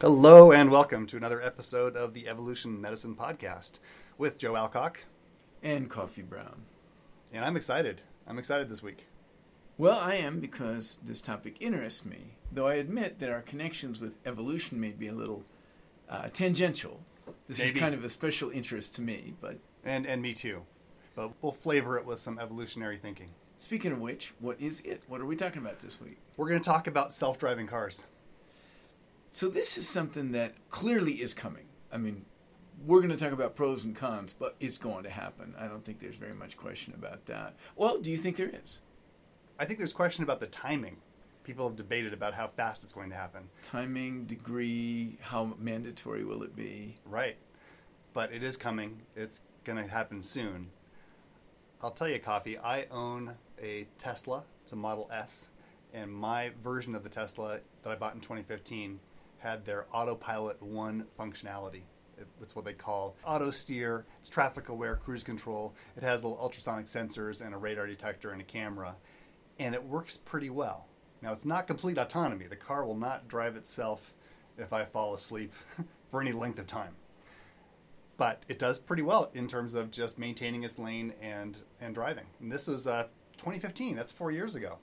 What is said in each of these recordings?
Hello and welcome to another episode of the Evolution Medicine Podcast with Joe Alcock. And Coffee Brown. And I'm excited. I'm excited this week. Well, I am because this topic interests me, though I admit that our connections with evolution may be a little uh, tangential. This Maybe. is kind of a special interest to me, but And and me too. But we'll flavor it with some evolutionary thinking. speaking of which, what is it? What are we talking about this week? We're going to talk about self-driving cars. So this is something that clearly is coming. I mean, we're going to talk about pros and cons, but it's going to happen. I don't think there's very much question about that. Well, do you think there is? I think there's question about the timing. People have debated about how fast it's going to happen. Timing, degree, how mandatory will it be? Right. But it is coming. It's going to happen soon. I'll tell you, Coffee, I own a Tesla. It's a Model S. And my version of the Tesla that I bought in 2015 had their Autopilot 1 functionality. It- It's what they call auto steer. It's traffic aware cruise control. It has little ultrasonic sensors and a radar detector and a camera. And it works pretty well. Now, it's not complete autonomy. The car will not drive itself if I fall asleep for any length of time but it does pretty well in terms of just maintaining its lane and and driving. And this was uh, 2015. That's four years ago.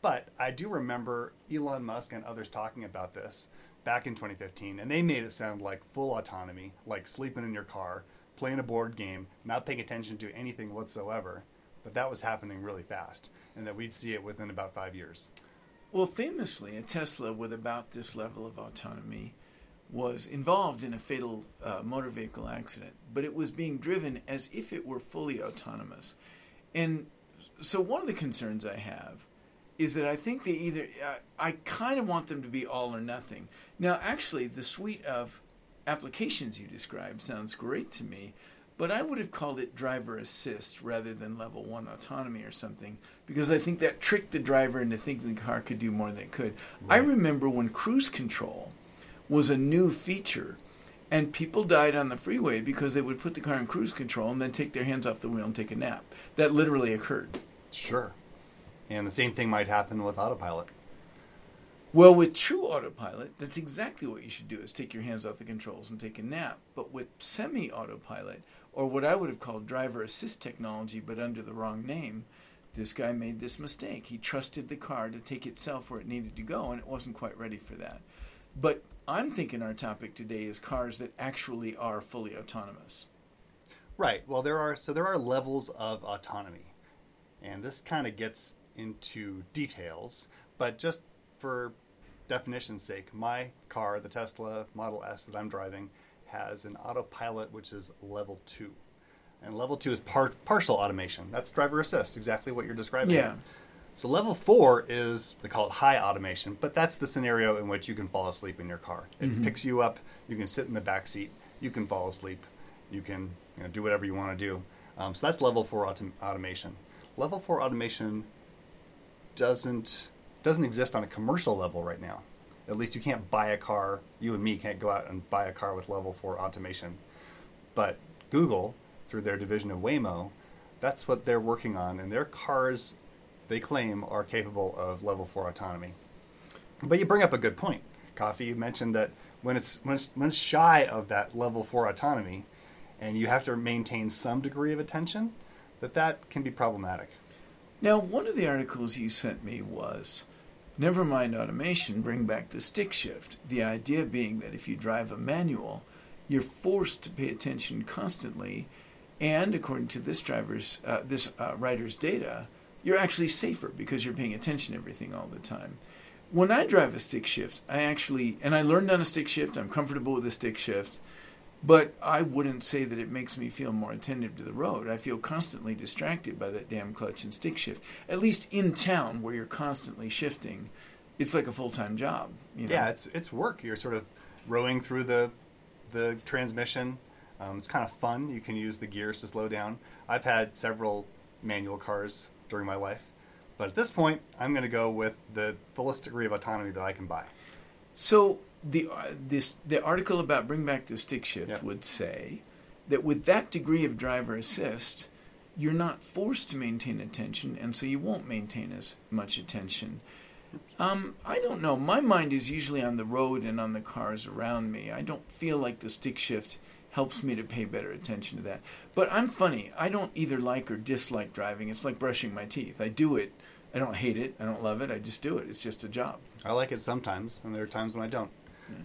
But I do remember Elon Musk and others talking about this back in 2015, and they made it sound like full autonomy, like sleeping in your car, playing a board game, not paying attention to anything whatsoever. But that was happening really fast, and that we'd see it within about five years. Well, famously, a Tesla with about this level of autonomy was involved in a fatal uh, motor vehicle accident, but it was being driven as if it were fully autonomous. And so, one of the concerns I have is that I think they either, uh, I kind of want them to be all or nothing. Now, actually, the suite of applications you described sounds great to me, but I would have called it driver assist rather than level one autonomy or something because I think that tricked the driver into thinking the car could do more than it could. I remember when cruise control was a new feature and people died on the freeway because they would put the car in cruise control and then take their hands off the wheel and take a nap. That literally occurred. Sure. And the same thing might happen with autopilot. Well, with true autopilot, that's exactly what you should do is take your hands off the controls and take a nap. But with semi autopilot, or what I would have called driver assist technology but under the wrong name, this guy made this mistake. He trusted the car to take itself where it needed to go and it wasn't quite ready for that. But I'm thinking our topic today is cars that actually are fully autonomous. Right. Well, there are so there are levels of autonomy, and this kind of gets into details. But just for definition's sake, my car, the Tesla Model S that I'm driving, has an autopilot which is level two, and level two is par- partial automation. That's driver assist, exactly what you're describing. Yeah. So level four is they call it high automation, but that's the scenario in which you can fall asleep in your car. It picks you up, you can sit in the back seat, you can fall asleep, you can you know, do whatever you want to do. Um, so that's level four autom- automation. Level four automation doesn't doesn't exist on a commercial level right now. At least you can't buy a car. You and me can't go out and buy a car with level four automation. But Google, through their division of Waymo, that's what they're working on, and their cars, they claim, are capable of level four autonomy. But you bring up a good point, Coffee. You mentioned that when it's when it's, when it's shy of that level four autonomy, and you have to maintain some degree of attention, that that can be problematic. Now, one of the articles you sent me was Never mind automation, bring back the stick shift. The idea being that if you drive a manual, you're forced to pay attention constantly, and according to this driver's, uh, this uh, writer's data, you're actually safer because you're paying attention to everything all the time. When I drive a stick shift, I actually, and I learned on a stick shift, I'm comfortable with a stick shift, but I wouldn't say that it makes me feel more attentive to the road. I feel constantly distracted by that damn clutch and stick shift. At least in town, where you're constantly shifting, it's like a full time job. You know? Yeah, it's it's work. You're sort of rowing through the the transmission. Um, it's kind of fun. You can use the gears to slow down. I've had several manual cars during my life, but at this point, I'm going to go with the fullest degree of autonomy that I can buy. So the uh, this the article about bring back the stick shift Yeah. would say that with that degree of driver assist, you're not forced to maintain attention, and so you won't maintain as much attention. Um, I don't know. My mind is usually on the road and on the cars around me. I don't feel like the stick shift helps me to pay better attention to that. But I'm funny. I don't either like or dislike driving. It's like brushing my teeth. I do it. I don't hate it. I don't love it. I just do it. It's just a job. I like it sometimes, and there are times when I don't.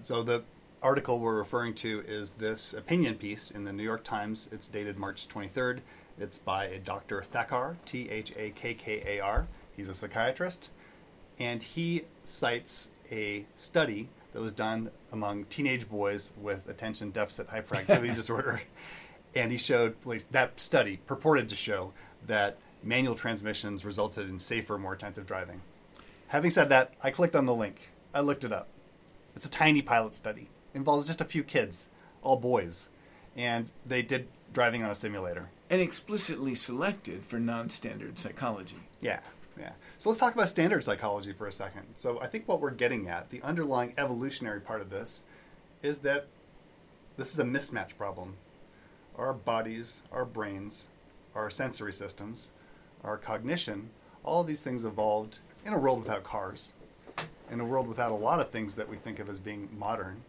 So the article we're referring to is this opinion piece in the New York Times. It's dated March 23rd. It's by a Dr. Thakkar, T H A K K A R. He's a psychiatrist. And he cites a study that was done among teenage boys with attention deficit hyperactivity disorder. And he showed, at least that study purported to show that manual transmissions resulted in safer, more attentive driving. Having said that, I clicked on the link. I looked it up. It's a tiny pilot study. It involves just a few kids, all boys. And they did driving on a simulator. And explicitly selected for non standard psychology. Yeah, yeah. So let's talk about standard psychology for a second. So I think what we're getting at, the underlying evolutionary part of this, is that this is a mismatch problem. Our bodies, our brains, our sensory systems, our cognition, all of these things evolved in a world without cars, in a world without a lot of things that we think of as being modern,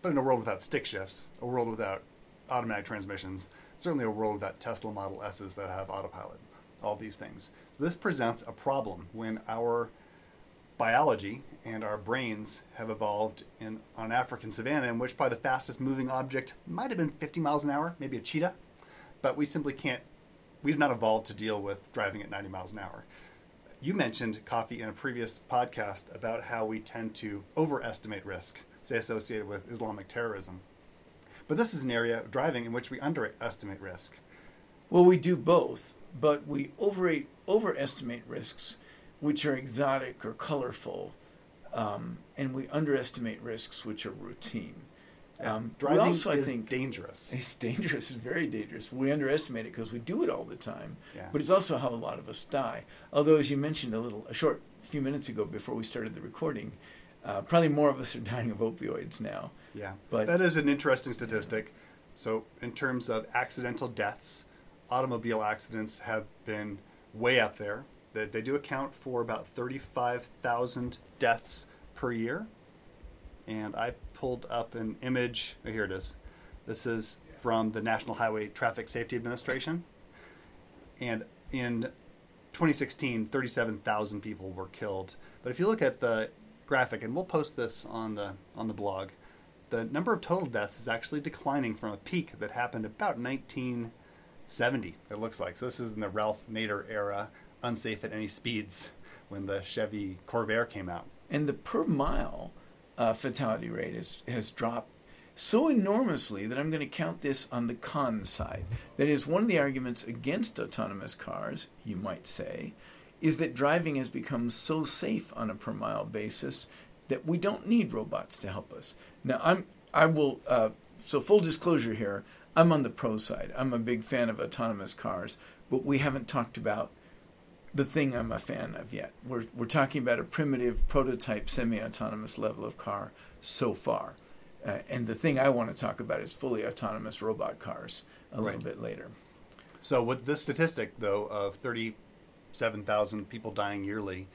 but in a world without stick shifts, a world without automatic transmissions, certainly a world without Tesla Model S's that have autopilot, all these things. So this presents a problem when our biology and our brains have evolved in an African savanna in which probably the fastest moving object might have been 50 miles an hour, maybe a cheetah, but we simply can't, we have not evolved to deal with driving at 90 miles an hour. You mentioned coffee in a previous podcast about how we tend to overestimate risk, say associated with Islamic terrorism. But this is an area of driving in which we underestimate risk. Well, we do both, but we over, overestimate risks which are exotic or colorful, um, and we underestimate risks which are routine. Um, Driving also, is I think, dangerous. It's dangerous. It's very dangerous. We underestimate it because we do it all the time. Yeah. But it's also how a lot of us die. Although, as you mentioned a little, a short few minutes ago before we started the recording, uh, probably more of us are dying of opioids now. Yeah, but that is an interesting statistic. So, in terms of accidental deaths, automobile accidents have been way up there. They, they do account for about 35,000 deaths per year. And I pulled up an image. Oh, here it is. This is from the National Highway Traffic Safety Administration. And in 2016, 37,000 people were killed. But if you look at the graphic, and we'll post this on the on the blog, the number of total deaths is actually declining from a peak that happened about 1970. It looks like so. This is in the Ralph Nader era, unsafe at any speeds, when the Chevy Corvair came out. And the per mile uh, fatality rate is, has dropped so enormously that I'm going to count this on the con side. That is, one of the arguments against autonomous cars, you might say, is that driving has become so safe on a per mile basis that we don't need robots to help us. Now, I'm I will uh, so full disclosure here. I'm on the pro side. I'm a big fan of autonomous cars, but we haven't talked about the thing I'm a fan of yet. We're we're talking about a primitive prototype semi-autonomous level of car so far. Uh, and the thing I want to talk about is fully autonomous robot cars a right. little bit later. So, with this statistic, though, of 37,000 people dying yearly,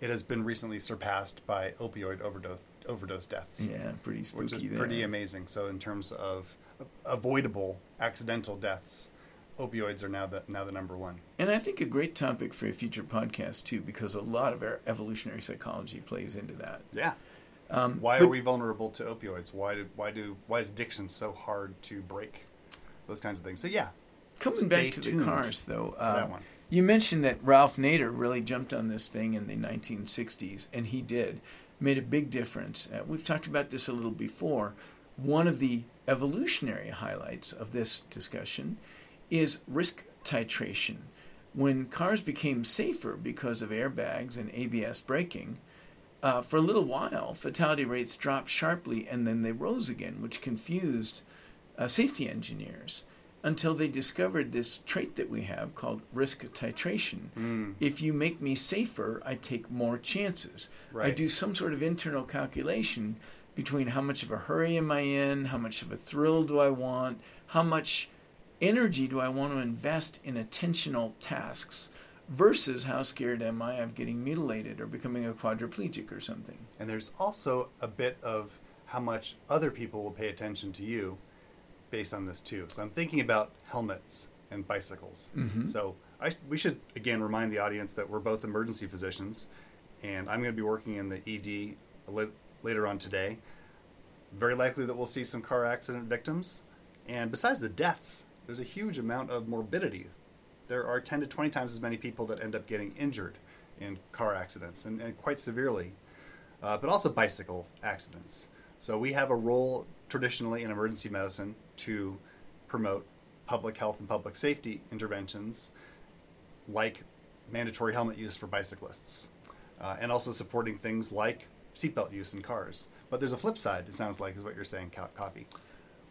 it has been recently surpassed by opioid overdose overdose deaths. Yeah, pretty spooky. Which is there. pretty amazing. So in terms of avoidable accidental deaths, opioids are now the now the number one. And I think a great topic for a future podcast too, because a lot of our evolutionary psychology plays into that. Yeah. Um, why but, are we vulnerable to opioids? Why do why do why is addiction so hard to break? Those kinds of things. So yeah. Coming back to the cars, though, uh, you mentioned that Ralph Nader really jumped on this thing in the 1960s, and he did. Made a big difference. Uh, we've talked about this a little before. One of the evolutionary highlights of this discussion is risk titration. When cars became safer because of airbags and ABS braking, uh, for a little while, fatality rates dropped sharply and then they rose again, which confused uh, safety engineers until they discovered this trait that we have called risk titration. Mm. If you make me safer, I take more chances. Right. I do some sort of internal calculation between how much of a hurry am I in, how much of a thrill do I want, how much energy do I want to invest in attentional tasks versus how scared am I of getting mutilated or becoming a quadriplegic or something. And there's also a bit of how much other people will pay attention to you based on this too. So I'm thinking about helmets and bicycles. Mhm. So I, we should again remind the audience that we're both emergency physicians, and I'm going to be working in the ED later on today. Very likely that we'll see some car accident victims, and besides the deaths, there's a huge amount of morbidity. There are 10 to 20 times as many people that end up getting injured in car accidents, and, and quite severely, uh, but also bicycle accidents. So we have a role traditionally in emergency medicine to promote public health and public safety interventions like mandatory helmet use for bicyclists uh, and also supporting things like seatbelt use in cars. But there's a flip side, it sounds like, is what you're saying, Co- Coffee.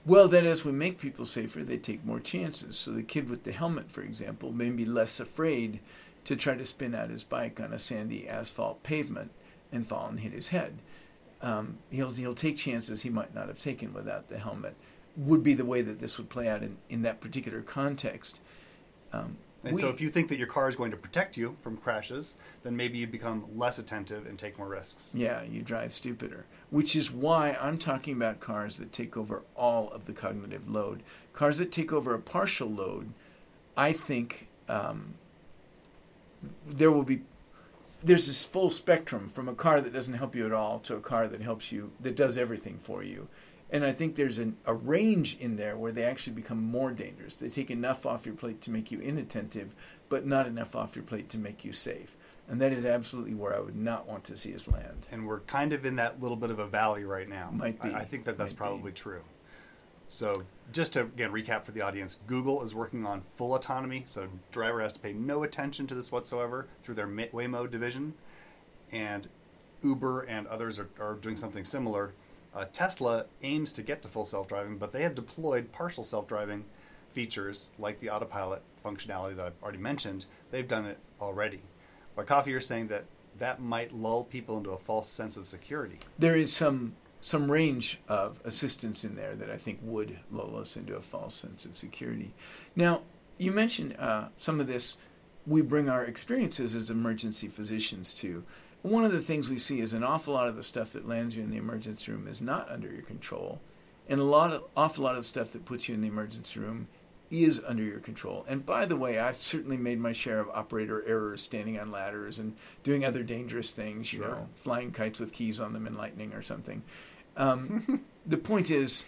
Well, that as we make people safer, they take more chances. So the kid with the helmet, for example, may be less afraid to try to spin out his bike on a sandy asphalt pavement and fall and hit his head. Um, he'll he'll take chances he might not have taken without the helmet. Would be the way that this would play out in, in that particular context. Um, And we- so if you think that your car is going to protect you from crashes, then maybe you become less attentive and take more risks. Yeah, you drive stupider. Which is why I'm talking about cars that take over all of the cognitive load. Cars that take over a partial load, I think um, there will be. There's this full spectrum from a car that doesn't help you at all to a car that helps you, that does everything for you. And I think there's an, a range in there where they actually become more dangerous. They take enough off your plate to make you inattentive, but not enough off your plate to make you safe. And that is absolutely where I would not want to see us land. And we're kind of in that little bit of a valley right now. Might be. I, I think that that's Might be. probably true. So just to again recap for the audience, Google is working on full autonomy, so driver has to pay no attention to this whatsoever through their Waymo division, and Uber and others are, are doing something similar. Uh, Tesla aims to get to full self-driving, but they have deployed partial self-driving features like the autopilot functionality that I've already mentioned. They've done it already. But Coffee, you're saying that that might lull people into a false sense of security. there is some some range of assistance in there that I think would lull us into a false sense of security. Now, you mentioned uh, some of this. We bring our experiences as emergency physicians to. One of the things we see is an awful lot of the stuff that lands you in the emergency room is not under your control, and a lot of awful lot of the stuff that puts you in the emergency room is under your control. And by the way, I've certainly made my share of operator errors, standing on ladders and doing other dangerous things. You Sure. know, flying kites with keys on them and lightning or something. Um, the point is,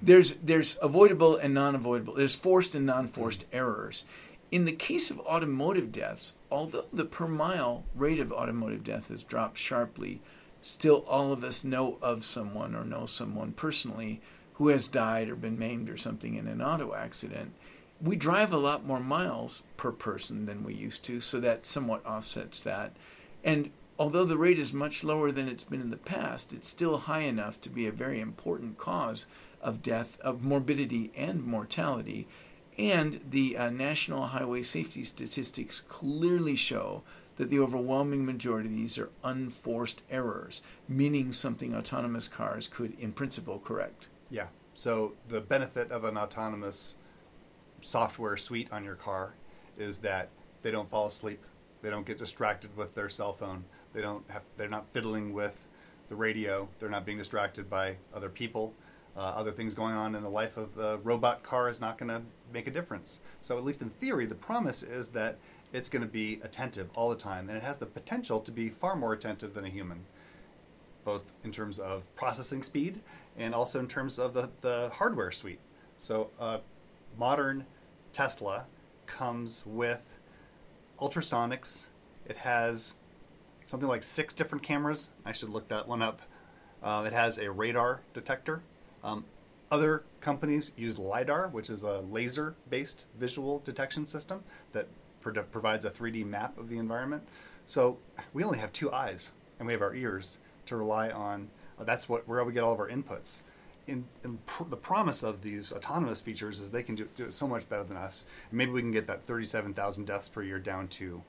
there's there's avoidable and non-avoidable. There's forced and non-forced errors. In the case of automotive deaths, although the per mile rate of automotive death has dropped sharply, still all of us know of someone or know someone personally who has died or been maimed or something in an auto accident. We drive a lot more miles per person than we used to, so that somewhat offsets that. And although the rate is much lower than it's been in the past, it's still high enough to be a very important cause of death, of morbidity, and mortality. And the uh, National Highway Safety Statistics clearly show that the overwhelming majority of these are unforced errors, meaning something autonomous cars could, in principle, correct. Yeah. So the benefit of an autonomous software suite on your car is that they don't fall asleep, they don't get distracted with their cell phone, they don't have, they're not fiddling with the radio, they're not being distracted by other people. Uh, other things going on in the life of the robot car is not going to make a difference. So, at least in theory, the promise is that it's going to be attentive all the time, and it has the potential to be far more attentive than a human both in terms of processing speed and also in terms of the, the hardware suite. So, a modern Tesla comes with ultrasonics. It has something like six different cameras. I should look that one up. Uh, it has a radar detector. Um, other companies use LiDAR, which is a laser based visual detection system that pro- provides a 3D map of the environment. So we only have two eyes and we have our ears to rely on. Uh, that's what where we get all of our inputs. In, in pr- the promise of these autonomous features is they can do, do it so much better than us. And maybe we can get that 37,000 deaths per year down to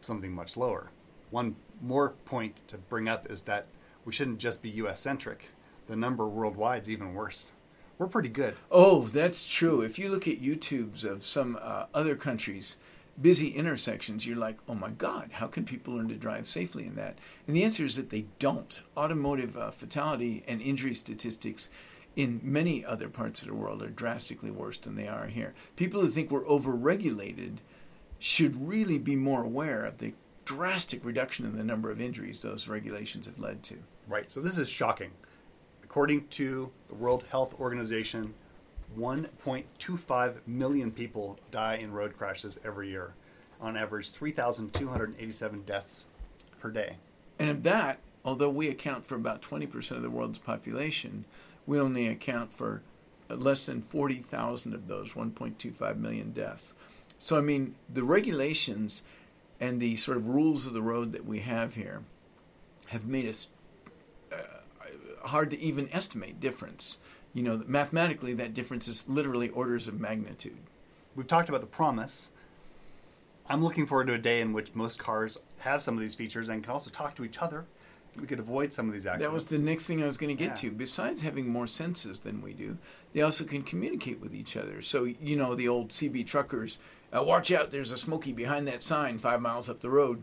something much lower. One more point to bring up is that we shouldn't just be US centric. The number worldwide is even worse. We're pretty good. Oh, that's true. If you look at YouTubes of some uh, other countries, busy intersections, you're like, oh my God, how can people learn to drive safely in that? And the answer is that they don't. Automotive uh, fatality and injury statistics in many other parts of the world are drastically worse than they are here. People who think we're overregulated should really be more aware of the drastic reduction in the number of injuries those regulations have led to. Right. So this is shocking. According to the World Health Organization, 1.25 million people die in road crashes every year. On average, 3,287 deaths per day. And of that, although we account for about 20% of the world's population, we only account for less than 40,000 of those 1.25 million deaths. So, I mean, the regulations and the sort of rules of the road that we have here have made us hard to even estimate difference. You know, mathematically, that difference is literally orders of magnitude. We've talked about the promise. I'm looking forward to a day in which most cars have some of these features and can also talk to each other. We could avoid some of these accidents. That was the next thing I was going to get yeah. to. Besides having more senses than we do, they also can communicate with each other. So, you know, the old CB truckers, uh, watch out, there's a smoky behind that sign five miles up the road.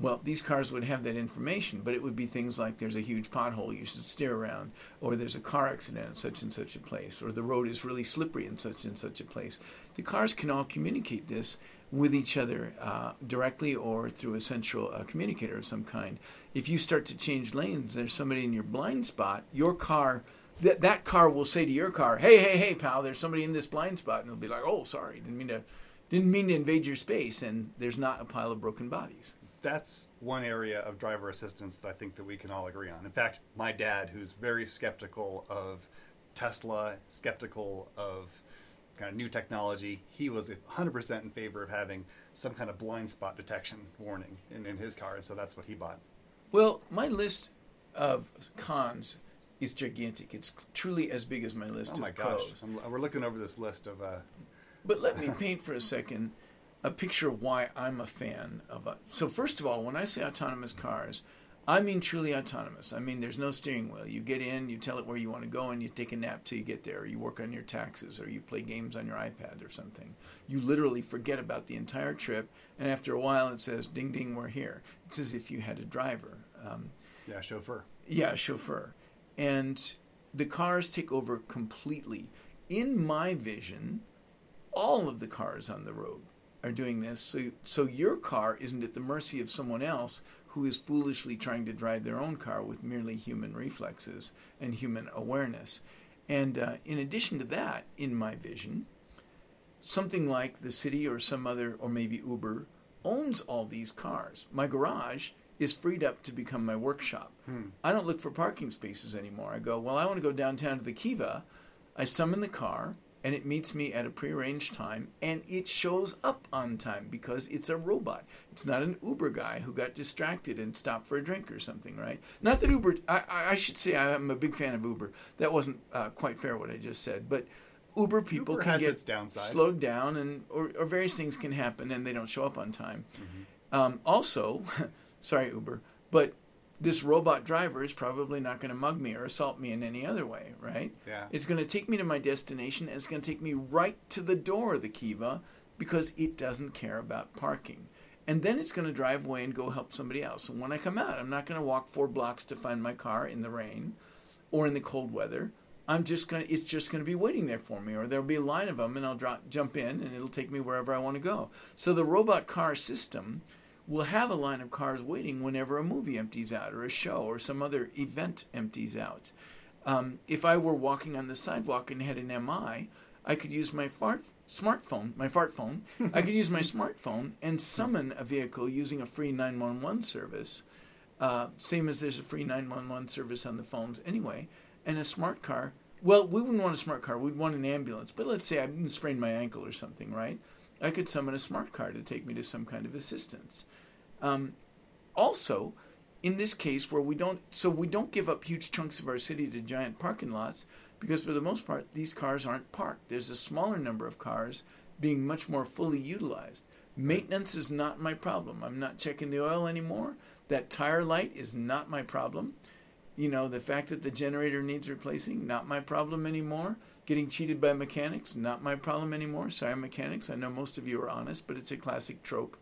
Well, these cars would have that information, but it would be things like there's a huge pothole you should steer around, or there's a car accident in such and such a place, or the road is really slippery in such and such a place. The cars can all communicate this with each other uh, directly or through a central uh, communicator of some kind. If you start to change lanes, there's somebody in your blind spot, your car. That, that car will say to your car, "Hey, hey, hey, pal! There's somebody in this blind spot," and it'll be like, "Oh, sorry, didn't mean to, didn't mean to invade your space." And there's not a pile of broken bodies that's one area of driver assistance that I think that we can all agree on. In fact, my dad, who's very skeptical of Tesla, skeptical of kind of new technology, he was 100% in favor of having some kind of blind spot detection warning in, in his car, and so that's what he bought. Well, my list of cons is gigantic. It's truly as big as my list oh my of gosh. pros. I'm, we're looking over this list of. Uh... But let me paint for a second a picture of why I'm a fan of it. So first of all, when I say autonomous cars, I mean truly autonomous. I mean there's no steering wheel. You get in, you tell it where you want to go, and you take a nap till you get there. Or you work on your taxes, or you play games on your iPad or something. You literally forget about the entire trip, and after a while, it says, "Ding ding, we're here." It's as if you had a driver. Um, yeah, chauffeur. Yeah, chauffeur, and the cars take over completely. In my vision, all of the cars on the road are doing this. So, so your car isn't at the mercy of someone else who is foolishly trying to drive their own car with merely human reflexes and human awareness. And uh, in addition to that, in my vision, something like the city or some other, or maybe Uber, owns all these cars. My garage is freed up to become my workshop. Hmm. I don't look for parking spaces anymore. I go, well, I want to go downtown to the Kiva. I summon the car and it meets me at a prearranged time and it shows up on time because it's a robot. It's not an Uber guy who got distracted and stopped for a drink or something, right? Not that Uber, I, I should say I'm a big fan of Uber. That wasn't uh, quite fair what I just said, but Uber people Uber can get slowed down and or, or, various things can happen and they don't show up on time. Mm-hmm. Um, also, sorry Uber, but this robot driver is probably not going to mug me or assault me in any other way, right? Yeah. It's going to take me to my destination and it's going to take me right to the door of the Kiva because it doesn't care about parking. And then it's going to drive away and go help somebody else. And when I come out, I'm not going to walk four blocks to find my car in the rain or in the cold weather. I'm just going to, it's just going to be waiting there for me, or there'll be a line of them and I'll drop, jump in and it'll take me wherever I want to go. So the robot car system will have a line of cars waiting whenever a movie empties out or a show or some other event empties out. Um, if I were walking on the sidewalk and had an MI, I could use my fart, smartphone, my fart phone. I could use my smartphone and summon a vehicle using a free 911 service, uh, same as there's a free 911 service on the phones anyway. And a smart car. Well, we wouldn't want a smart car. We'd want an ambulance. But let's say I sprained my ankle or something, right? I could summon a smart car to take me to some kind of assistance. Um, also, in this case, where we don't, so we don't give up huge chunks of our city to giant parking lots, because for the most part, these cars aren't parked. There's a smaller number of cars being much more fully utilized. Maintenance is not my problem. I'm not checking the oil anymore. That tire light is not my problem. You know, the fact that the generator needs replacing, not my problem anymore. Getting cheated by mechanics, not my problem anymore. Sorry, mechanics. I know most of you are honest, but it's a classic trope.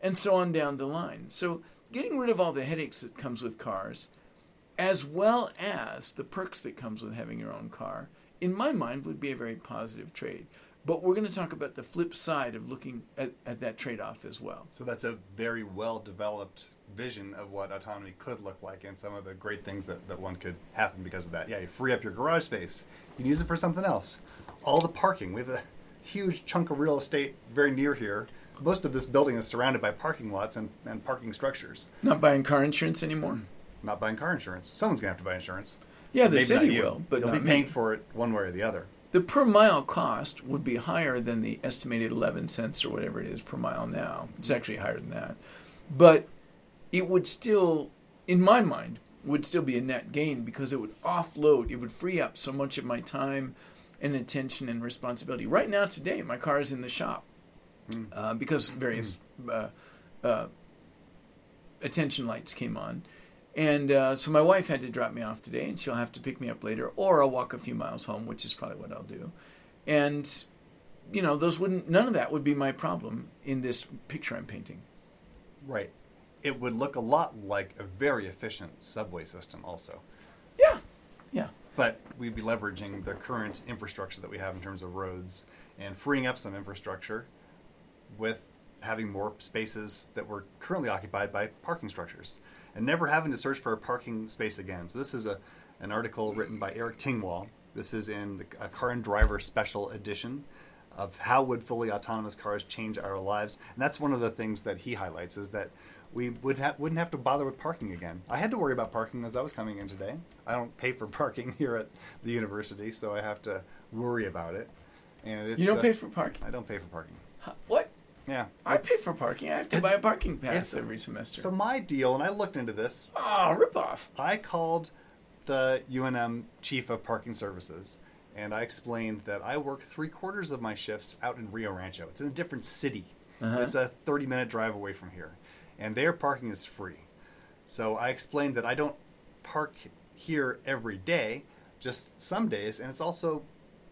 And so on down the line. So getting rid of all the headaches that comes with cars, as well as the perks that comes with having your own car, in my mind would be a very positive trade. But we're going to talk about the flip side of looking at, at that trade off as well. So that's a very well developed vision of what autonomy could look like and some of the great things that, that one could happen because of that. Yeah, you free up your garage space. You can use it for something else. All the parking. We have a huge chunk of real estate very near here. Most of this building is surrounded by parking lots and, and parking structures. Not buying car insurance anymore. Not buying car insurance. Someone's gonna have to buy insurance. Yeah, the Maybe city will, but you'll be me. paying for it one way or the other. The per mile cost would be higher than the estimated 11 cents or whatever it is per mile now. It's actually higher than that. But it would still, in my mind, would still be a net gain because it would offload, it would free up so much of my time and attention and responsibility. Right now, today, my car is in the shop uh, because various uh, uh, attention lights came on. And uh, so my wife had to drop me off today, and she'll have to pick me up later, or I'll walk a few miles home, which is probably what I'll do. And you know, those wouldn't none of that would be my problem in this picture I'm painting. Right. It would look a lot like a very efficient subway system, also. Yeah, yeah, But we'd be leveraging the current infrastructure that we have in terms of roads and freeing up some infrastructure with having more spaces that were currently occupied by parking structures and never having to search for a parking space again. So this is a an article written by Eric Tingwall. This is in the a Car and Driver Special Edition of how would fully autonomous cars change our lives. And that's one of the things that he highlights is that we would ha- wouldn't have to bother with parking again. I had to worry about parking as I was coming in today. I don't pay for parking here at the university, so I have to worry about it. And it's, you don't uh, pay for parking. I don't pay for parking. Huh, What? Yeah, I pay for parking. I have to buy a parking pass every semester. So my deal, and I looked into this. oh, rip off. I called the UNM chief of parking services, and I explained that I work three quarters of my shifts out in Rio Rancho. It's in a different city. Uh-huh. It's a 30 minute drive away from here, and their parking is free. So I explained that I don't park here every day, just some days, and it's also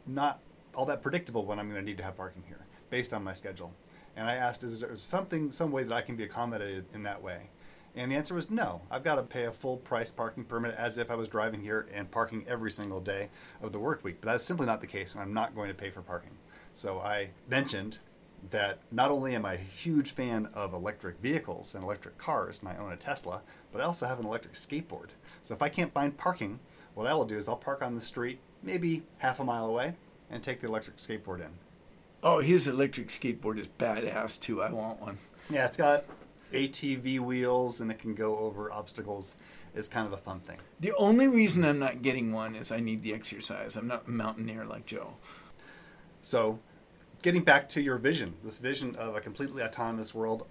not all that predictable when I'm going to need to have parking here based on my schedule. And I asked, is there something, some way that I can be accommodated in that way? And the answer was no. I've got to pay a full price parking permit as if I was driving here and parking every single day of the work week. But that's simply not the case, and I'm not going to pay for parking. So I mentioned that not only am I a huge fan of electric vehicles and electric cars, and I own a Tesla, but I also have an electric skateboard. So if I can't find parking, what I will do is I'll park on the street, maybe half a mile away, and take the electric skateboard in. Oh, his electric skateboard is badass too. I want one. Yeah, it's got ATV wheels and it can go over obstacles. It's kind of a fun thing. The only reason I'm not getting one is I need the exercise. I'm not a mountaineer like Joe. So, getting back to your vision, this vision of a completely autonomous world,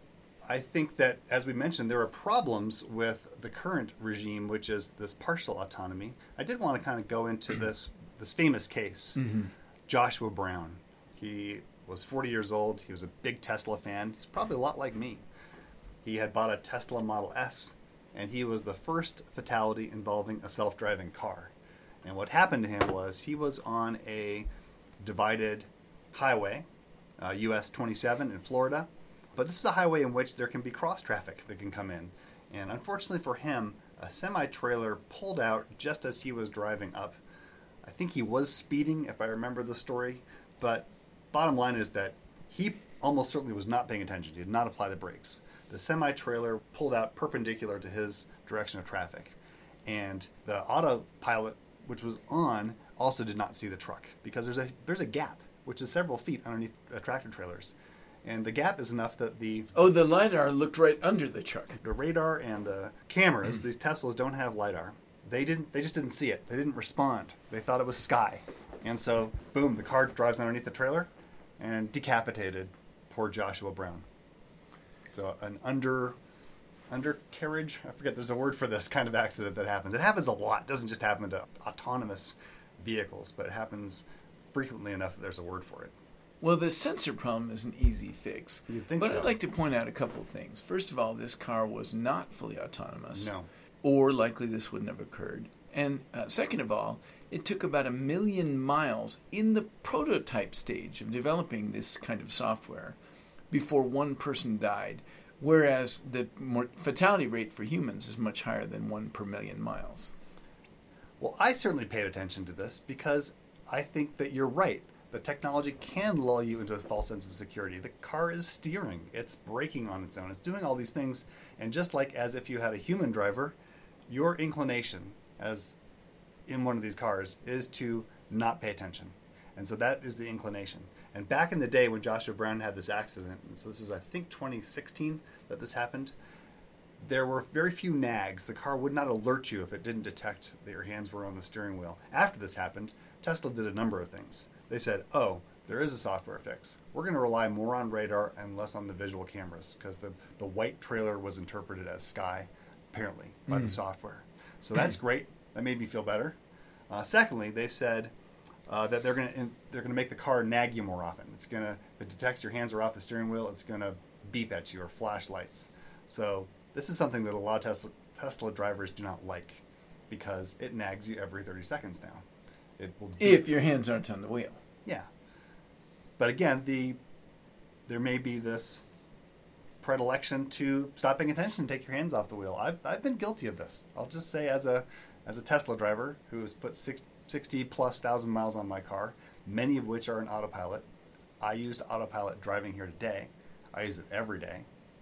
I think that, as we mentioned, there are problems with the current regime, which is this partial autonomy. I did want to kind of go into this this famous case, mm-hmm. Joshua Brown. He was 40 years old. He was a big Tesla fan. He's probably a lot like me. He had bought a Tesla Model S, and he was the first fatality involving a self-driving car. And what happened to him was he was on a divided highway, uh, US 27 in Florida. But this is a highway in which there can be cross traffic that can come in. And unfortunately for him, a semi trailer pulled out just as he was driving up. I think he was speeding, if I remember the story. But bottom line is that he almost certainly was not paying attention. He did not apply the brakes. The semi trailer pulled out perpendicular to his direction of traffic. And the autopilot, which was on, also did not see the truck because there's a there's a gap, which is several feet underneath uh, tractor trailers, and the gap is enough that the Oh, the lidar looked right under the truck. the radar and the cameras, these Teslas don't have lidar. They didn't. They just didn't see it. They didn't respond. They thought it was sky, and so boom, the car drives underneath the trailer, and decapitated poor Joshua Brown. So an under undercarriage. I forget. There's a word for this kind of accident that happens. It happens a lot. It doesn't just happen to autonomous vehicles, but it happens frequently enough that there's a word for it. Well, the sensor problem is an easy fix. You'd think but so. I'd like to point out a couple of things. First of all, this car was not fully autonomous. No. or likely this wouldn't have occurred. And uh, second of all, it took about a million miles in the prototype stage of developing this kind of software before one person died, whereas the fatality rate for humans is much higher than one per million miles. Well, I certainly paid attention to this because I think that you're right. The technology can lull you into a false sense of security. The car is steering, it's braking on its own, it's doing all these things. And just like as if you had a human driver, your inclination as in one of these cars is to not pay attention. And so that is the inclination. And back in the day when Joshua Brown had this accident, and so this is I think 2016 that this happened, there were very few nags. The car would not alert you if it didn't detect that your hands were on the steering wheel. After this happened, Tesla did a number of things. They said, "Oh, there is a software fix. We're going to rely more on radar and less on the visual cameras because the, the white trailer was interpreted as sky, apparently, by mm. the software. So that's great. That made me feel better. Uh, secondly, they said uh, that they're going to they're going to make the car nag you more often. It's going to if it detects your hands are off the steering wheel, it's going to beep at you or flash lights. So this is something that a lot of Tesla, Tesla drivers do not like because it nags you every 30 seconds now. It will if your hands aren't on the wheel. Yeah. But again, the there may be this predilection to stop paying attention and take your hands off the wheel. I've, I've been guilty of this. I'll just say as a as a Tesla driver who has put six, 60 plus thousand miles on my car, many of which are in autopilot. I used autopilot driving here today. I use it every day.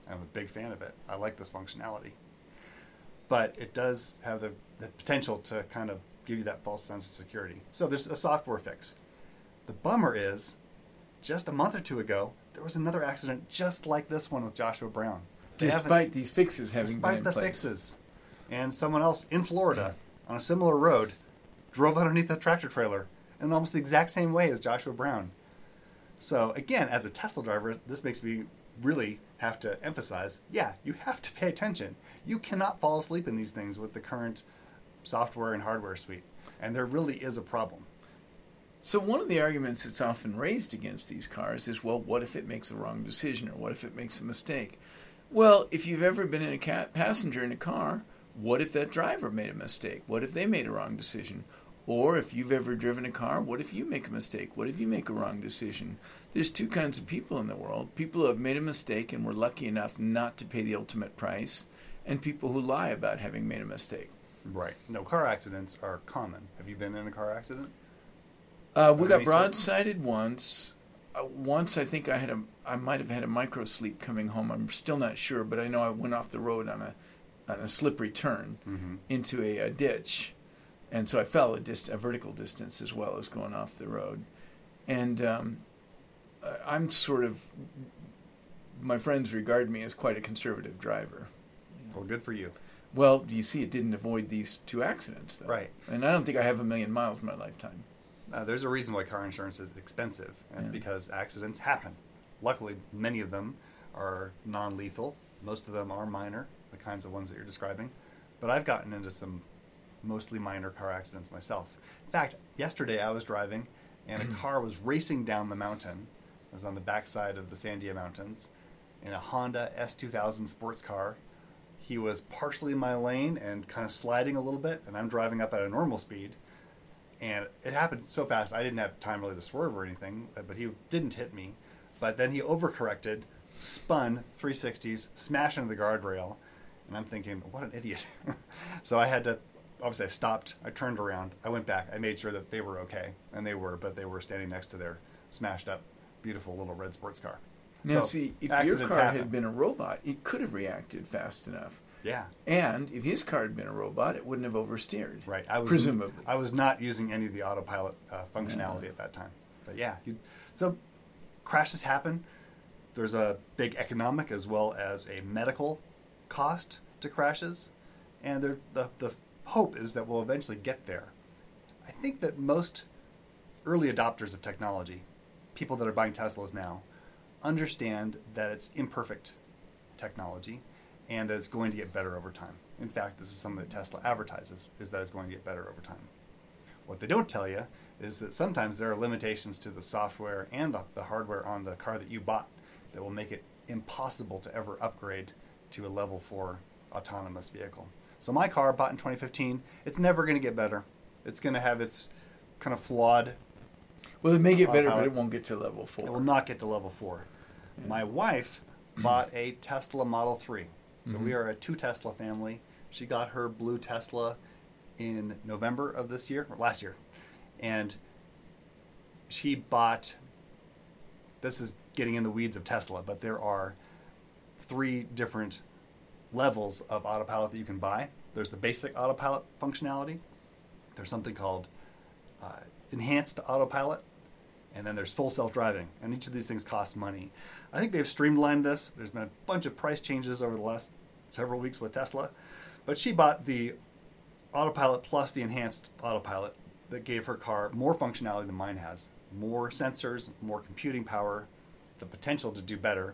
I'm a big fan of it. I like this functionality. But it does have the, the potential to kind of give you that false sense of security. So there's a software fix. The bummer is, just a month or two ago, there was another accident just like this one with Joshua Brown. They despite these fixes having despite been in the fixes, and someone else in Florida on a similar road drove underneath a tractor trailer in almost the exact same way as Joshua Brown. So again, as a Tesla driver, this makes me really have to emphasize, yeah, you have to pay attention. You cannot fall asleep in these things with the current software and hardware suite. And there really is a problem. So, one of the arguments that's often raised against these cars is well, what if it makes a wrong decision or what if it makes a mistake? Well, if you've ever been in a cat passenger in a car, what if that driver made a mistake? What if they made a wrong decision? Or if you've ever driven a car, what if you make a mistake? What if you make a wrong decision? There's two kinds of people in the world people who have made a mistake and were lucky enough not to pay the ultimate price, and people who lie about having made a mistake. Right. No, car accidents are common. Have you been in a car accident? Uh, we got broadsided once. Uh, once I think I had a, I might have had a micro sleep coming home. I'm still not sure, but I know I went off the road on a, on a slippery turn mm-hmm. into a, a, ditch, and so I fell a, dist- a vertical distance as well as going off the road, and um, I'm sort of, my friends regard me as quite a conservative driver. Well, good for you. Well, do you see, it didn't avoid these two accidents, though. Right. And I don't think I have a million miles in my lifetime. Uh, there's a reason why car insurance is expensive, and it's yeah. because accidents happen. Luckily, many of them are non lethal, most of them are minor, the kinds of ones that you're describing. But I've gotten into some mostly minor car accidents myself. In fact, yesterday I was driving, and a car was racing down the mountain. I was on the backside of the Sandia Mountains in a Honda S2000 sports car he was partially in my lane and kind of sliding a little bit, and I'm driving up at a normal speed. And it happened so fast, I didn't have time really to swerve or anything, uh, but he didn't hit me. But then he overcorrected, spun 360s, smashed into the guardrail, and I'm thinking, what an idiot. so I had to, obviously, I stopped, I turned around, I went back, I made sure that they were okay, and they were, but they were standing next to their smashed up, beautiful little red sports car. Now, so, see, if your car happen. had been a robot, it could have reacted fast enough. Yeah. And if his car had been a robot, it wouldn't have oversteered. Right. I was presumably. I was not using any of the autopilot uh, functionality yeah. at that time. But yeah, so crashes happen. There's a big economic as well as a medical cost to crashes, and the the hope is that we'll eventually get there. I think that most early adopters of technology, people that are buying Teslas now, understand that it's imperfect technology and that it's going to get better over time. In fact, this is something that Tesla advertises is that it's going to get better over time. What they don't tell you is that sometimes there are limitations to the software and the, the hardware on the car that you bought that will make it impossible to ever upgrade to a level 4 autonomous vehicle. So my car, bought in 2015, it's never going to get better. It's going to have its kind of flawed. Well, it may get uh, better, but it won't get to level four. It will not get to level four. My wife bought a Tesla Model 3. So we are a two Tesla family. She got her blue Tesla in November of this year, or last year. And she bought, this is getting in the weeds of Tesla, but there are three different levels of autopilot that you can buy. There's the basic autopilot functionality. There's something called uh, enhanced autopilot, and then there's full self-driving. And each of these things costs money. I think they've streamlined this. There's been a bunch of price changes over the last several weeks with Tesla, but she bought the autopilot plus the enhanced autopilot that gave her car more functionality than mine has, more sensors, more computing power, the potential to do better.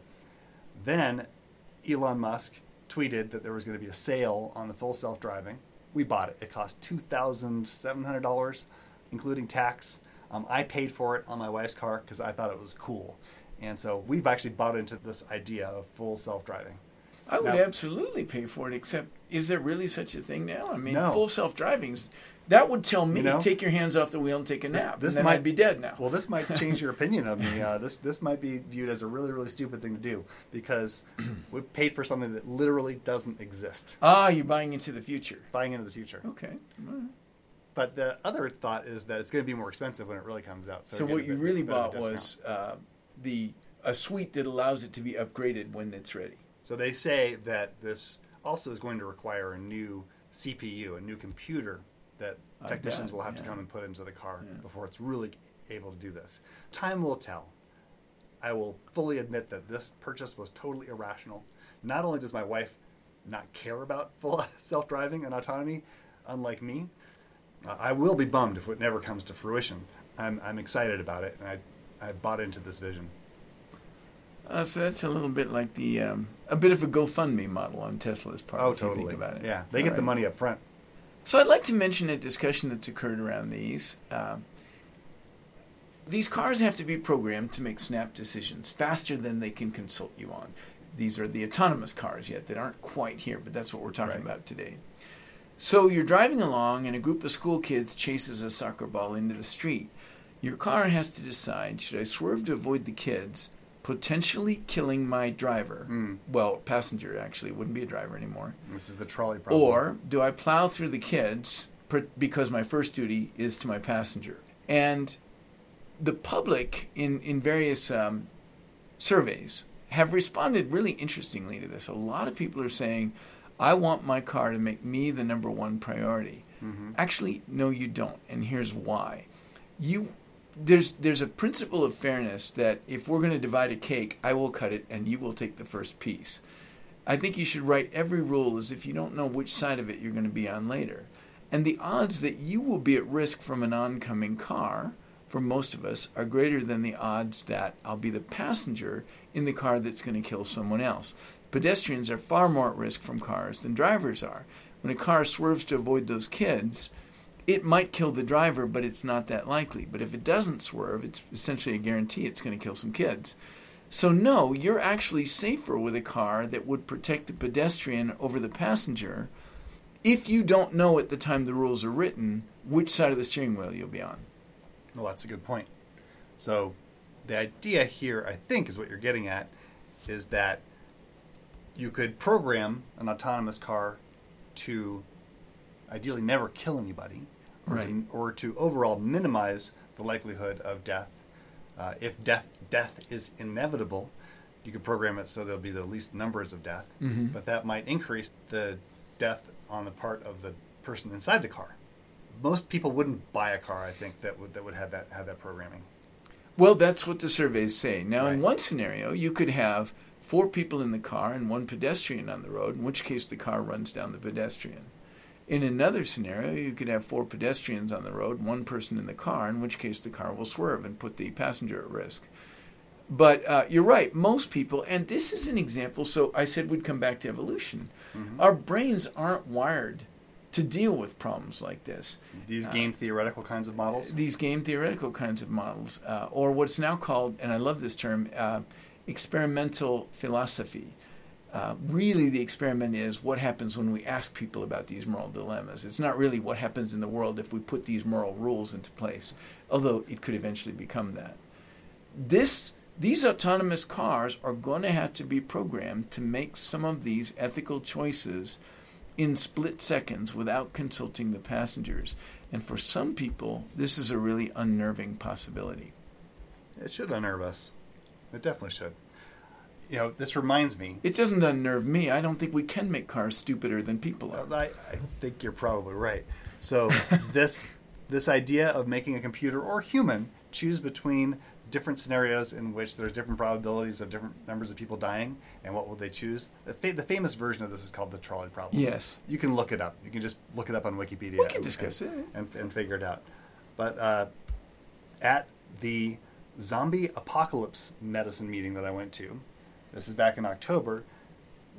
Then Elon Musk tweeted that there was going to be a sale on the full self driving. We bought it. It cost $2,700, including tax. Um, I paid for it on my wife's car because I thought it was cool. And so we've actually bought into this idea of full self driving. I would Now- absolutely pay for it, except is there really such a thing now? I mean, No. full self driving that would tell me You know? take your hands off the wheel and take a nap, this and then might- I'd be dead now. Well, this might change your opinion of me. Uh, this this might be viewed as a really really stupid thing to do because we paid for something that literally doesn't exist. ah, you're buying into the future. Buying into the future. Okay. right. But the other thought is that it's going to be more expensive when it really comes out. So, So what you really bit of a bought was uh, the a suite that allows it to be upgraded when it's ready. So they say that this also is going to require a new CPU, a new computer that technicians will have to come and put into the car Yeah. before it's really able to do this. Time will tell. I will fully admit that this purchase was totally irrational. Not only does my wife not care about full self-driving and autonomy, unlike me, uh, I will be bummed if it never comes to fruition. I'm, I'm excited about it, and I, I bought into this vision. Uh, so that's a little bit like the um, a bit of a GoFundMe model on Tesla's part. Oh, if you think totally. about it. Yeah, they All get the money up front. So I'd like to mention a discussion that's occurred around these. Um, these cars have to be programmed to make snap decisions faster than they can consult you on. These are the autonomous cars yet that aren't quite here, but that's what we're talking Right. about today. So you're driving along and a group of school kids chases a soccer ball into the street. Your car has to decide should I swerve to avoid the kids, potentially killing my driver? Mm. Well, passenger actually, wouldn't be a driver anymore. This is the trolley problem. Or do I plow through the kids per- because my first duty is to my passenger? And the public in, in various um, surveys have responded really interestingly to this. A lot of people are saying, I want my car to make me the number one priority. Mhm. Actually, no, you don't. And here's why. You there's there's a principle of fairness that if we're going to divide a cake, I will cut it and you will take the first piece. I think you should write every rule as if you don't know which side of it you're going to be on later. And the odds that you will be at risk from an oncoming car, for most of us, are greater than the odds that I'll be the passenger in the car that's going to kill someone else. Pedestrians are far more at risk from cars than drivers are. When a car swerves to avoid those kids, it might kill the driver, but it's not that likely. But if it doesn't swerve, it's essentially a guarantee it's going to kill some kids. So, no, you're actually safer with a car that would protect the pedestrian over the passenger if you don't know at the time the rules are written which side of the steering wheel you'll be on. Well, that's a good point. So, the idea here, I think, is what you're getting at, is that you could program an autonomous car to ideally never kill anybody, Right. to, or to overall minimize the likelihood of death. Uh, if death death is inevitable, you could program it so there'll be the least numbers of death, Mhm. but that might increase the death on the part of the person inside the car. Most people wouldn't buy a car, I think, that would that would have that have that programming. Well, that's what the surveys say. Now, in one scenario, you could have four people in the car and one pedestrian on the road, in which case the car runs down the pedestrian. In another scenario, you could have four pedestrians on the road, one person in the car, in which case the car will swerve and put the passenger at risk. But uh, you're right, most people, and this is an example. So I said we'd come back to evolution. Our brains aren't wired to deal with problems like this These Uh, game theoretical kinds of models. these game theoretical kinds of models, uh, or what's now called, and I love this term, uh, experimental philosophy. Uh, really the experiment is what happens when we ask people about these moral dilemmas. It's not really what happens in the world if we put these moral rules into place, although it could eventually become that. This these autonomous cars are going to have to be programmed to make some of these ethical choices in split seconds without consulting the passengers. And for some people, this is a really unnerving possibility. It should unnerve us. It definitely should. You know, this reminds me. It doesn't unnerve me. I don't think we can make cars stupider than people are. I, I think you're probably right. So this this idea of making a computer or human choose between different scenarios in which there's different probabilities of different numbers of people dying, and what will they choose? The, fa- the famous version of this is called the trolley problem. Yes. You can look it up. You can just look it up on Wikipedia. We can discuss and, it. And, and figure it out. But uh, at the zombie apocalypse medicine meeting that I went to, this is back in October,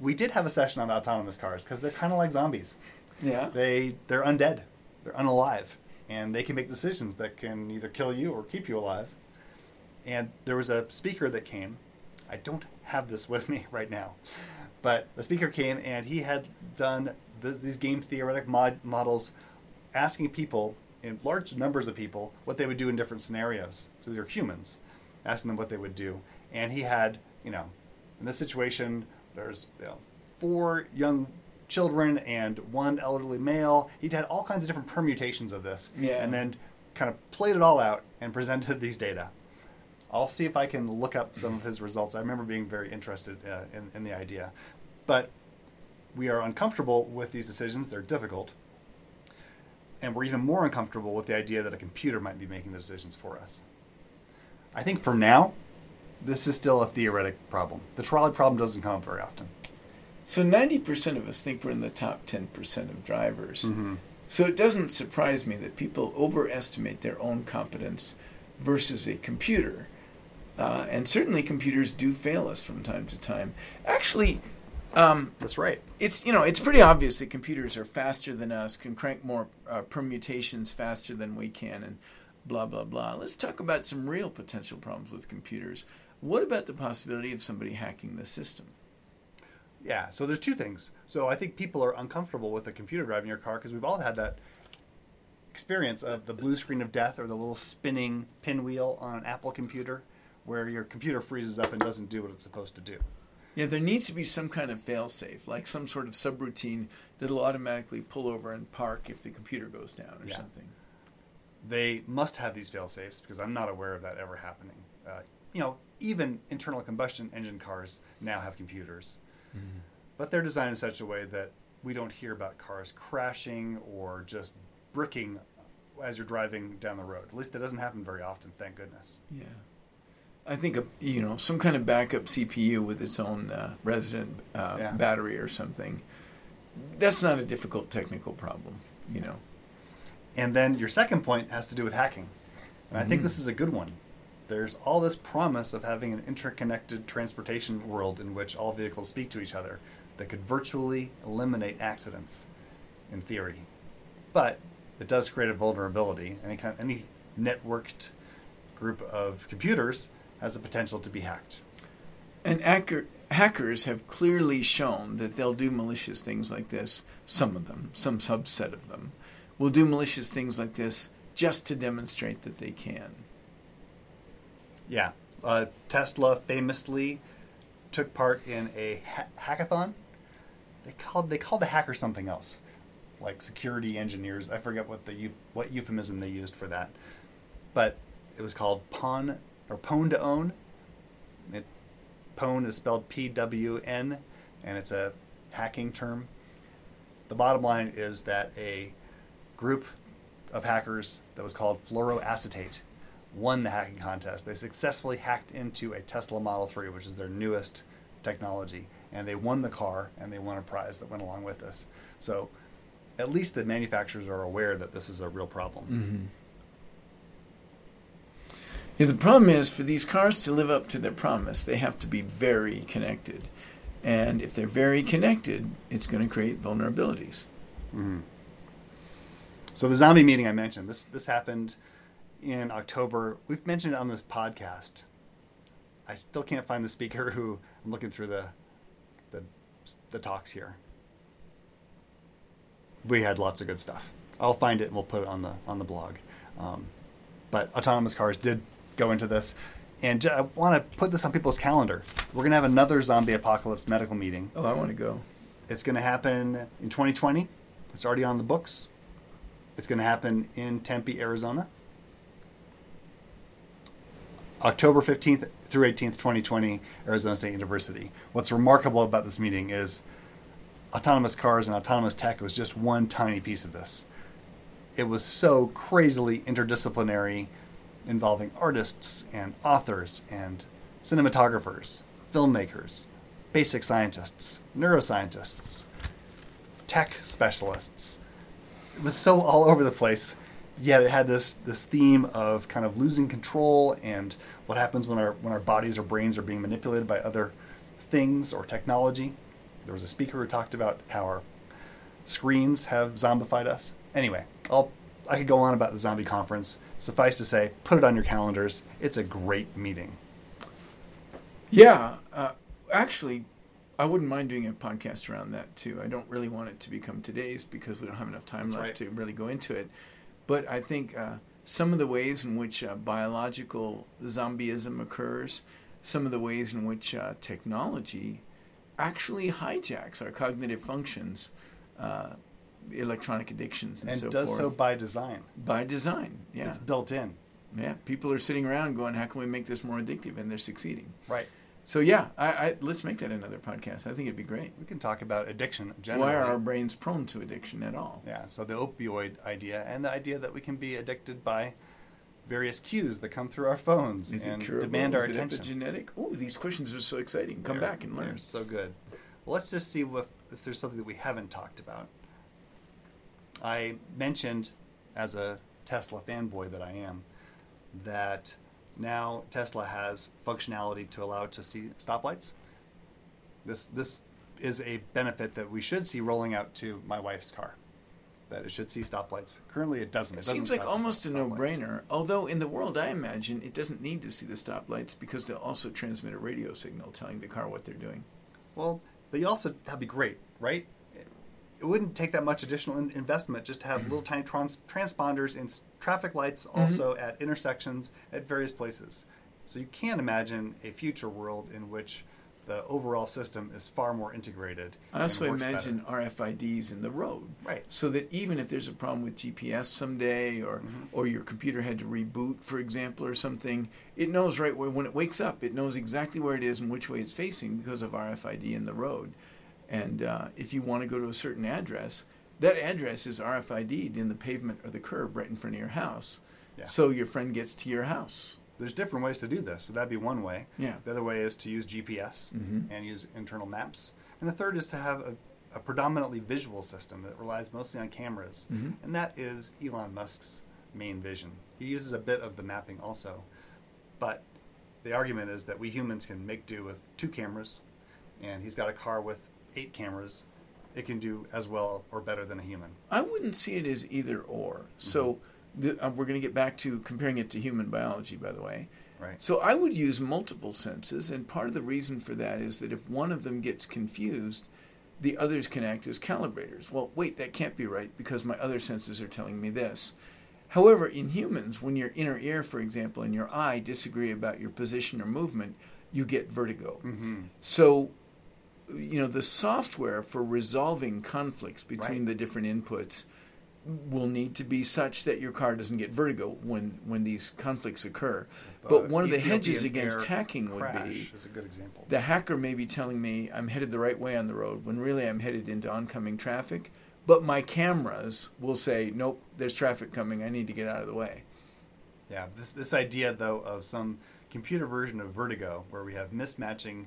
we did have a session on autonomous cars because they're kind of like zombies. Yeah. They they're undead, they're unalive, and they can make decisions that can either kill you or keep you alive. And there was a speaker that came. I don't have this with me right now, but the speaker came and he had done this, these game theoretic mod, models, asking people in large numbers of people what they would do in different scenarios. So they're humans, asking them what they would do, and he had you know, in this situation, there's you know, four young children and one elderly male. He'd had all kinds of different permutations of this, Yeah. and then kind of played it all out and presented these data. I'll see if I can look up some of his results. I remember being very interested uh, in, in the idea, but we are uncomfortable with these decisions. They're difficult, and we're even more uncomfortable with the idea that a computer might be making the decisions for us. I think for now, this is still a theoretic problem. The trolley problem doesn't come up very often. So 90% of us think we're in the top 10% of drivers. So it doesn't surprise me that people overestimate their own competence versus a computer. Uh, and certainly computers do fail us from time to time. Actually, um, That's right. it's you know it's pretty obvious that computers are faster than us, can crank more uh, permutations faster than we can, and blah blah blah. Let's talk about some real potential problems with computers. What about the possibility of somebody hacking the system? Yeah, so there's two things. So I think people are uncomfortable with a computer driving your car because we've all had that experience of the blue screen of death or the little spinning pinwheel on an Apple computer where your computer freezes up and doesn't do what it's supposed to do. Yeah, there needs to be some kind of failsafe, like some sort of subroutine that'll automatically pull over and park if the computer goes down or Yeah. something. They must have these fail safes because I'm not aware of that ever happening. Uh, you know, even internal combustion engine cars now have computers, but they're designed in such a way that we don't hear about cars crashing or just bricking as you're driving down the road. At least it doesn't happen very often, thank goodness. Yeah. I think a, you know some kind of backup CPU with its own uh, resident uh, Yeah. battery or something. That's not a difficult technical problem, you know. And then your second point has to do with hacking. And I think this is a good one. There's all this promise of having an interconnected transportation world in which all vehicles speak to each other that could virtually eliminate accidents, in theory. But it does create a vulnerability. Any kind, any networked group of computers has the potential to be hacked. And hacker, hackers have clearly shown that they'll do malicious things like this. Some of them, some subset of them, will do malicious things like this just to demonstrate that they can. Yeah. Uh, Tesla famously took part in a ha- hackathon. They called they called the hacker something else, like security engineers. I forget what the what euphemism they used for that, but it was called Pawn or Pwn to Own. It, Pwn is spelled P W N, and it's a hacking term. The bottom line is that a group of hackers that was called Fluoroacetate won the hacking contest. They successfully hacked into a Tesla Model 3, which is their newest technology, and they won the car and they won a prize that went along with this. So at least the manufacturers are aware that this is a real problem. Mm-hmm. Yeah, the problem is for these cars to live up to their promise, they have to be very connected. And if they're very connected, it's going to create vulnerabilities. Mhm. So the zombie meeting I mentioned, this this happened in October. We've mentioned it on this podcast. I still can't find the speaker who I'm looking through the the the talks here. We had lots of good stuff. I'll find it and we'll put it on the on the blog. Um, but autonomous cars did go into this, and I want to put this on people's calendar. We're gonna have another zombie apocalypse medical meeting. Oh, I want to go. It's gonna happen in 2020. It's already on the books. It's gonna happen in Tempe, Arizona. October 15th through 18th, 2020, Arizona State University. What's remarkable about this meeting is autonomous cars and autonomous tech was just one tiny piece of this. It was so crazily interdisciplinary, involving artists and authors and cinematographers, filmmakers, basic scientists, neuroscientists, tech specialists. It was so all over the place yet it had this this theme of kind of losing control and what happens when our when our bodies or brains are being manipulated by other things or technology. There was a speaker who talked about how our screens have zombified us. Anyway, I'll I could go on about the zombie conference. Suffice to say, put it on your calendars. It's a great meeting. Yeah, uh, actually, I wouldn't mind doing a podcast around that too. I don't really want it to become today's because we don't have enough time That's left right. to really go into it. But I think uh, some of the ways in which uh, biological zombieism occurs, some of the ways in which uh, technology actually hijacks our cognitive functions, uh, electronic addictions, and, And so does forth so by design. by design. Yeah, It's built in. yeah. People are sitting around going, "How can we make this more addictive?" And they're succeeding. Right. So yeah, I, I, let's make that another podcast. I think it'd be great. We can talk about addiction generally. Why are our brains prone to addiction at all? Yeah, so the opioid idea and the idea that we can be addicted by various cues that come through our phones Is and curable? demand our Is it attention. epigenetic? Oh, these questions are so exciting. Come They're- back and they're learn. so good. Well, let's just see what, if there's something that we haven't talked about. I mentioned, as a Tesla fanboy that I am, that now Tesla has functionality to allow it to see stoplights. This this is a benefit that we should see rolling out to my wife's car. That it should see stoplights. Currently, it doesn't. It, It doesn't seems like almost a no-brainer. Although in the world, I imagine it doesn't need to see the stoplights because they'll also transmit a radio signal telling the car what they're doing. Well, but you also that'd be great, right? It, wouldn't take that much additional in, investment just to have little tiny trans, transponders in s- traffic lights, also at intersections at various places. So you can imagine a future world in which the overall system is far more integrated. I also imagine better. RFIDs in the road, Right. so that even if there's a problem with GPS someday, or Mhm. or your computer had to reboot, for example, or something, it knows right where when it wakes up, it knows exactly where it is and which way it's facing because of RFID in the road. And uh, if you want to go to a certain address, that address is RFID'd in the pavement or the curb right in front of your house. Yeah. So your friend gets to your house. There's different ways to do this. So that'd be one way. Yeah. The other way is to use GPS Mhm. and use internal maps. And the third is to have a, a predominantly visual system that relies mostly on cameras. Mhm. And that is Elon Musk's main vision. He uses a bit of the mapping also. But the argument is that we humans can make do with two cameras, and he's got a car with eight cameras. It can do as well or better than a human. I wouldn't see it as either or. So the, uh, we're going to get back to comparing it to human biology, by the way. Right. So I would use multiple senses, and part of the reason for that is that if one of them gets confused, the others can act as calibrators. Well, wait, that can't be right because my other senses are telling me this. However, in humans, when your inner ear, for example, and your eye disagree about your position or movement, you get vertigo. Mm-hmm. So, you know, the software for resolving conflicts between Right. the different inputs will need to be such that your car doesn't get vertigo when when these conflicts occur. But one of the hedges against hacking would be is a good example. the hacker may be telling me I'm headed the right way on the road when really I'm headed into oncoming traffic, but my cameras will say, "Nope, there's traffic coming. I need to get out of the way." Yeah, this this idea though of some computer version of Vertigo where we have mismatching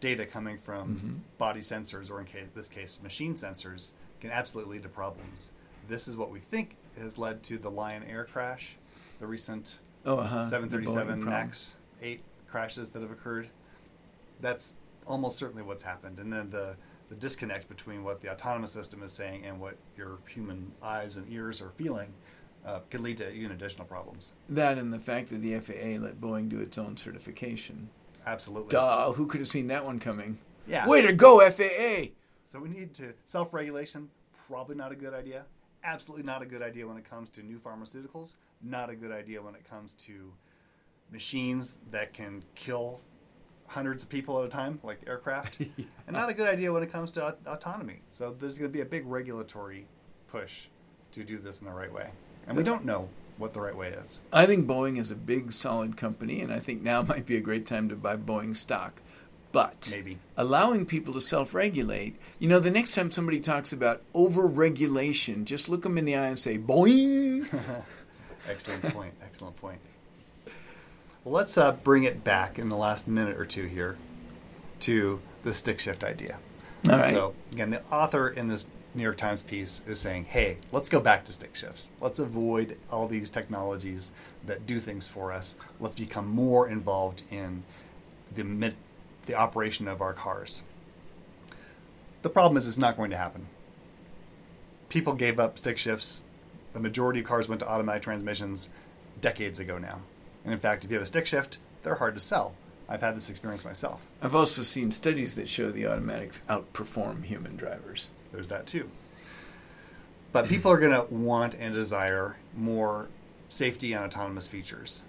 data coming from Mhm. body sensors or in case, this case machine sensors can absolutely lead to problems. This is what we think has led to the Lion Air crash, the recent Oh, uh-huh. 737 Boeing Max 8 crashes that have occurred. That's almost certainly what's happened. And then the the disconnect between what the autonomous system is saying and what your human eyes and ears are feeling uh, can lead to even additional problems. That and the fact that the FAA let Boeing do its own certification. Absolutely. Duh, who could have seen that one coming? Yeah. Way to go, FAA. So we need to self regulation, probably not a good idea. Absolutely not a good idea when it comes to new pharmaceuticals. Not a good idea when it comes to machines that can kill hundreds of people at a time, like aircraft. And not a good idea when it comes to aut- autonomy. So there's going to be a big regulatory push to do this in the right way. And we don't know what the right way is. I think Boeing is a big, solid company, and I think now might be a great time to buy Boeing stock. But Maybe. allowing people to self regulate, you know, the next time somebody talks about over regulation, just look them in the eye and say, Boing! Excellent point. Excellent point. Well, let's uh, bring it back in the last minute or two here to the stick shift idea. All right. So, again, the author in this New York Times piece is saying, hey, let's go back to stick shifts. Let's avoid all these technologies that do things for us. Let's become more involved in the, mid- the operation of our cars. The problem is, it's not going to happen. People gave up stick shifts. The majority of cars went to automatic transmissions decades ago now. And in fact, if you have a stick shift, they're hard to sell. I've had this experience myself. I've also seen studies that show the automatics outperform human drivers. There's that too. But people are going to want and desire more safety and autonomous features.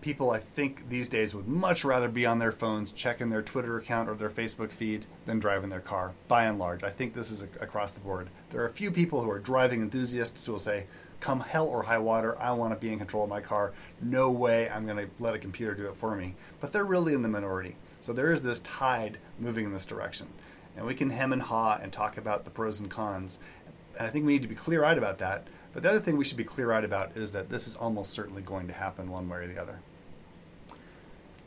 People, I think, these days would much rather be on their phones checking their Twitter account or their Facebook feed than driving their car, by and large. I think this is across the board. There are a few people who are driving enthusiasts who will say, come hell or high water, I want to be in control of my car. No way I'm going to let a computer do it for me. But they're really in the minority. So there is this tide moving in this direction. And we can hem and haw and talk about the pros and cons. And I think we need to be clear eyed about that. But the other thing we should be clear eyed about is that this is almost certainly going to happen one way or the other.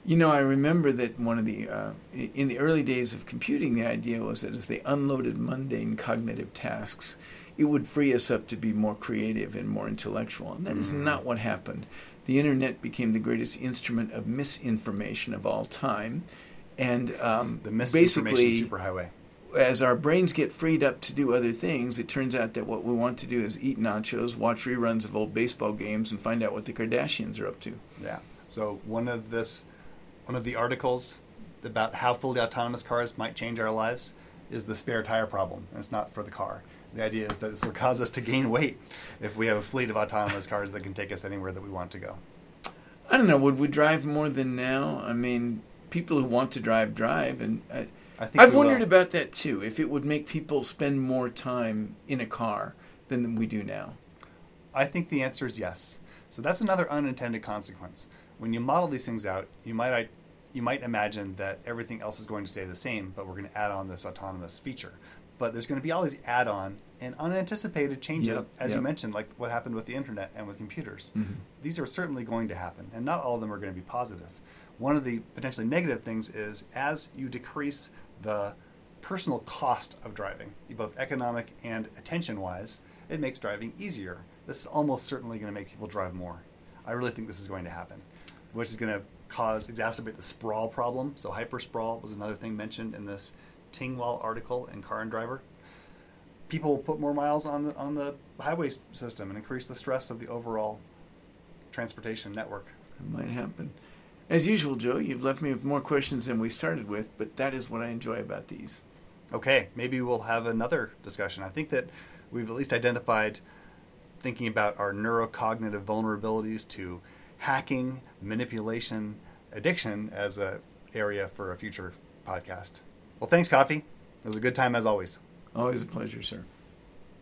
You know, I remember that one of the, uh, in the early days of computing, the idea was that as they unloaded mundane cognitive tasks, it would free us up to be more creative and more intellectual. And that is Mhm. not what happened. The internet became the greatest instrument of misinformation of all time. And um, The misinformation basically, superhighway. As our brains get freed up to do other things, it turns out that what we want to do is eat nachos, watch reruns of old baseball games, and find out what the Kardashians are up to. Yeah. So one of this, one of the articles about how fully autonomous cars might change our lives is the spare tire problem, and it's not for the car. The idea is that this will cause us to gain weight if we have a fleet of autonomous cars that can take us anywhere that we want to go. I don't know. Would we drive more than now? I mean, people who want to drive drive, and I, I think I've wondered will. about that too. If it would make people spend more time in a car than we do now. I think the answer is yes. So that's another unintended consequence. When you model these things out, you might you might imagine that everything else is going to stay the same, but we're going to add on this autonomous feature. But there's going to be all these add-on and unanticipated changes, Yep, as yep. you mentioned, like what happened with the internet and with computers. Mhm. These are certainly going to happen, and not all of them are going to be positive. One of the potentially negative things is as you decrease the personal cost of driving, both economic and attention-wise, it makes driving easier. This is almost certainly going to make people drive more. I really think this is going to happen, which is going to cause exacerbate the sprawl problem. So hyper sprawl was another thing mentioned in this Tingwall article in Car and Driver. People will put more miles on the on the highway system and increase the stress of the overall transportation network. It might happen. As usual, Joe, you've left me with more questions than we started with, but that is what I enjoy about these. Okay, maybe we'll have another discussion. I think that we've at least identified thinking about our neurocognitive vulnerabilities to hacking, manipulation, addiction as a area for a future podcast. Well, thanks, Coffee. It was a good time as always. Always a pleasure, sir.